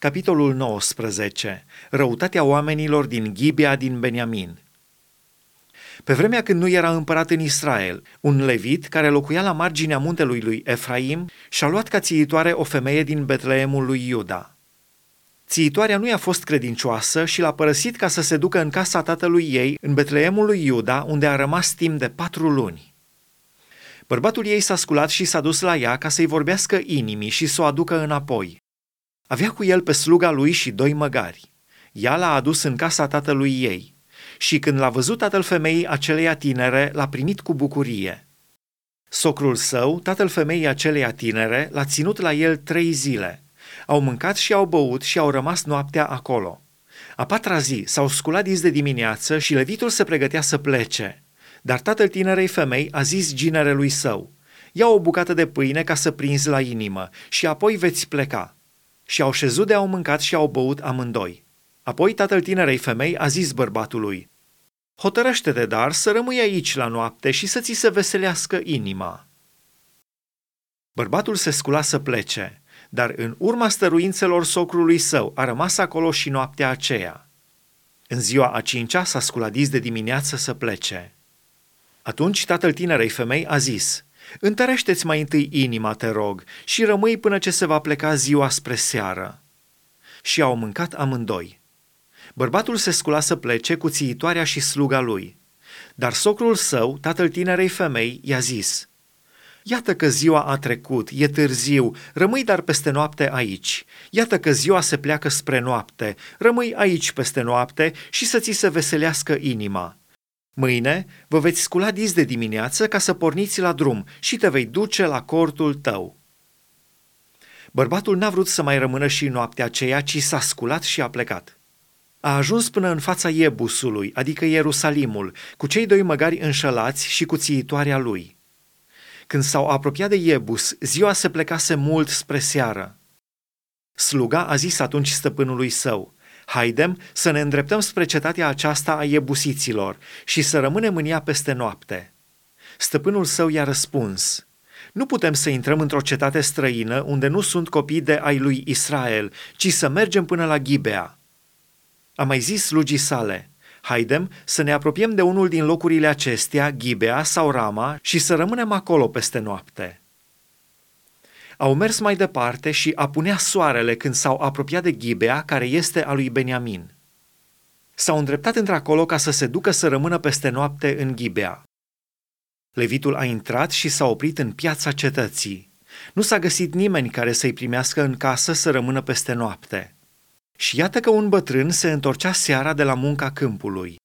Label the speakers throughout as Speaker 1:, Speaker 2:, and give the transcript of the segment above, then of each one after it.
Speaker 1: Capitolul 19. Răutatea oamenilor din Ghibea din Beniamin. Pe vremea când nu era împărat în Israel, un levit care locuia la marginea muntelui lui Efraim și-a luat ca țiitoare o femeie din Betleemul lui Iuda. Țiitoarea nu i-a fost credincioasă și l-a părăsit ca să se ducă în casa tatălui ei, în Betleemul lui Iuda, unde a rămas timp de patru luni. Bărbatul ei s-a sculat și s-a dus la ea ca să-i vorbească inimii și să o aducă înapoi. Avea cu el pe sluga lui și doi măgari. Ea l-a adus în casa tatălui ei și când l-a văzut tatăl femeii aceleia tinere, l-a primit cu bucurie. Socrul său, tatăl femeii aceleia tinere, l-a ținut la el trei zile. Au mâncat și au băut și au rămas noaptea acolo. A patra zi s-au sculat dis de dimineață și levitul se pregătea să plece. Dar tatăl tinerei femei a zis ginerelui său, ia o bucată de pâine ca să prinzi la inimă și apoi veți pleca și au șezut de au mâncat și au băut amândoi. Apoi tatăl tinerei femei a zis bărbatului, Hotărăște-te, dar, să rămâi aici la noapte și să ți se veselească inima. Bărbatul se scula să plece, dar în urma stăruințelor socrului său a rămas acolo și noaptea aceea. În ziua a cincea s-a sculat de dimineață să plece. Atunci tatăl tinerei femei a zis, Întărește-ți mai întâi inima, te rog, și rămâi până ce se va pleca ziua spre seară. Și au mâncat amândoi. Bărbatul se scula să plece cu țiitoarea și sluga lui. Dar socrul său, tatăl tinerei femei, i-a zis, Iată că ziua a trecut, e târziu, rămâi dar peste noapte aici. Iată că ziua se pleacă spre noapte, rămâi aici peste noapte și să ți se veselească inima. Mâine vă veți scula dis de dimineață ca să porniți la drum și te vei duce la cortul tău. Bărbatul n-a vrut să mai rămână și noaptea aceea, ci s-a sculat și a plecat. A ajuns până în fața Iebusului, adică Ierusalimul, cu cei doi măgari înșelați și cu țiitoarea lui. Când s-au apropiat de Iebus, ziua se plecase mult spre seară. Sluga a zis atunci stăpânului său, Haidem să ne îndreptăm spre cetatea aceasta a iebusiților și să rămânem în ea peste noapte. Stăpânul său i-a răspuns, nu putem să intrăm într-o cetate străină unde nu sunt copii de ai lui Israel, ci să mergem până la Ghibea. A mai zis slugii sale, haidem să ne apropiem de unul din locurile acestea, Ghibea sau Rama, și să rămânem acolo peste noapte. Au mers mai departe și apunea soarele când s-au apropiat de Ghibea, care este a lui Beniamin. S-au îndreptat într-acolo ca să se ducă să rămână peste noapte în Ghibea. Levitul a intrat și s-a oprit în piața cetății. Nu s-a găsit nimeni care să-i primească în casă să rămână peste noapte. Și iată că un bătrân se întorcea seara de la munca câmpului.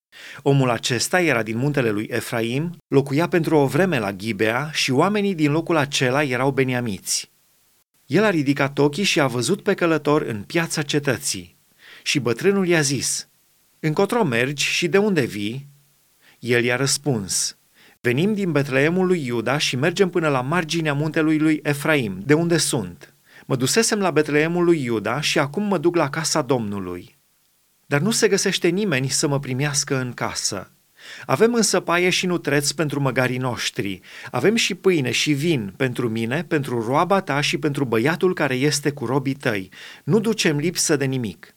Speaker 1: Omul acesta era din muntele lui Efraim, locuia pentru o vreme la Ghibea și oamenii din locul acela erau beniamiți. El a ridicat ochii și a văzut pe călător în piața cetății. Și bătrânul i-a zis, Încotro mergi și de unde vii? El i-a răspuns, Venim din Betleemul lui Iuda și mergem până la marginea muntelui lui Efraim, de unde sunt. Mă dusesem la Betleemul lui Iuda și acum mă duc la casa Domnului. Dar nu se găsește nimeni să mă primească în casă. Avem însă paie și nutreț pentru măgarii noștri. Avem și pâine și vin pentru mine, pentru roaba ta și pentru băiatul care este cu robii tăi. Nu ducem lipsă de nimic.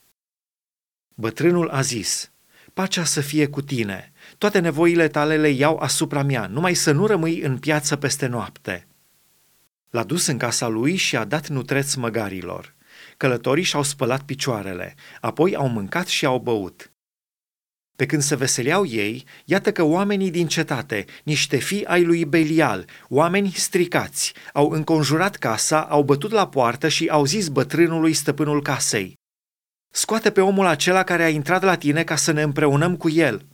Speaker 1: Bătrânul a zis, pacea să fie cu tine. Toate nevoile tale le iau asupra mea, numai să nu rămâi în piață peste noapte. L-a dus în casa lui și a dat nutreț măgarilor. Călătorii și-au spălat picioarele, apoi au mâncat și au băut. Pe când se veseleau ei, iată că oamenii din cetate, niște fii ai lui Belial, oameni stricați, au înconjurat casa, au bătut la poartă și au zis bătrânului stăpânul casei, Scoate pe omul acela care a intrat la tine ca să ne împreunăm cu el.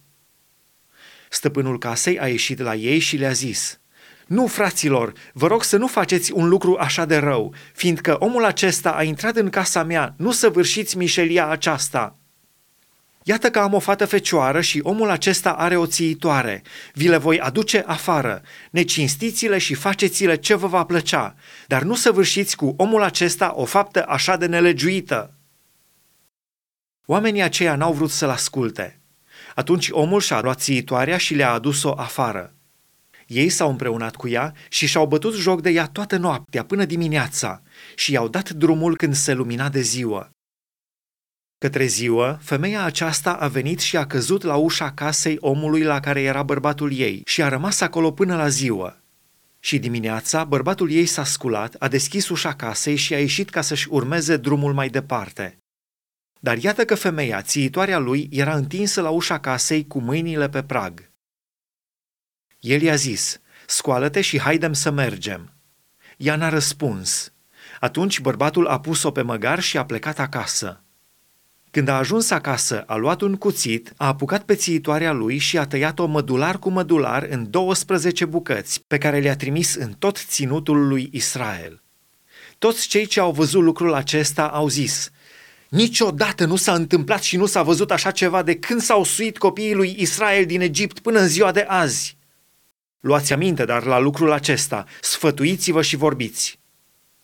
Speaker 1: Stăpânul casei a ieșit la ei și le-a zis, Nu, fraților, vă rog să nu faceți un lucru așa de rău, fiindcă omul acesta a intrat în casa mea, nu să vârșiți mișelia aceasta.” Iată că am o fată fecioară și omul acesta are o țiitoare. Vi le voi aduce afară. Necinstiți-le și faceți-le ce vă va plăcea, dar nu să vârșiți cu omul acesta o faptă așa de nelegiuită. Oamenii aceia n-au vrut să-l asculte. Atunci omul și-a luat țiitoarea și le-a adus-o afară. Ei s-au împreunat cu ea și și-au bătut joc de ea toată noaptea până dimineața și i-au dat drumul când se lumina de ziua. Către ziua, femeia aceasta a venit și a căzut la ușa casei omului la care era bărbatul ei și a rămas acolo până la ziua. Și dimineața, bărbatul ei s-a sculat, a deschis ușa casei și a ieșit ca să-și urmeze drumul mai departe. Dar iată că femeia, țiitoarea lui, era întinsă la ușa casei cu mâinile pe prag. El i-a zis, scoală-te și haidem să mergem. Ea n-a răspuns. Atunci bărbatul a pus-o pe măgar și a plecat acasă. Când a ajuns acasă, a luat un cuțit, a apucat pe țiitoarea lui și a tăiat-o mădular cu mădular în 12 bucăți, pe care le-a trimis în tot ținutul lui Israel. Toți cei ce au văzut lucrul acesta au zis, Niciodată nu s-a întâmplat și nu s-a văzut așa ceva de când s-au suit copiii lui Israel din Egipt până în ziua de azi. Luați aminte, dar la lucrul acesta, sfătuiți-vă și vorbiți.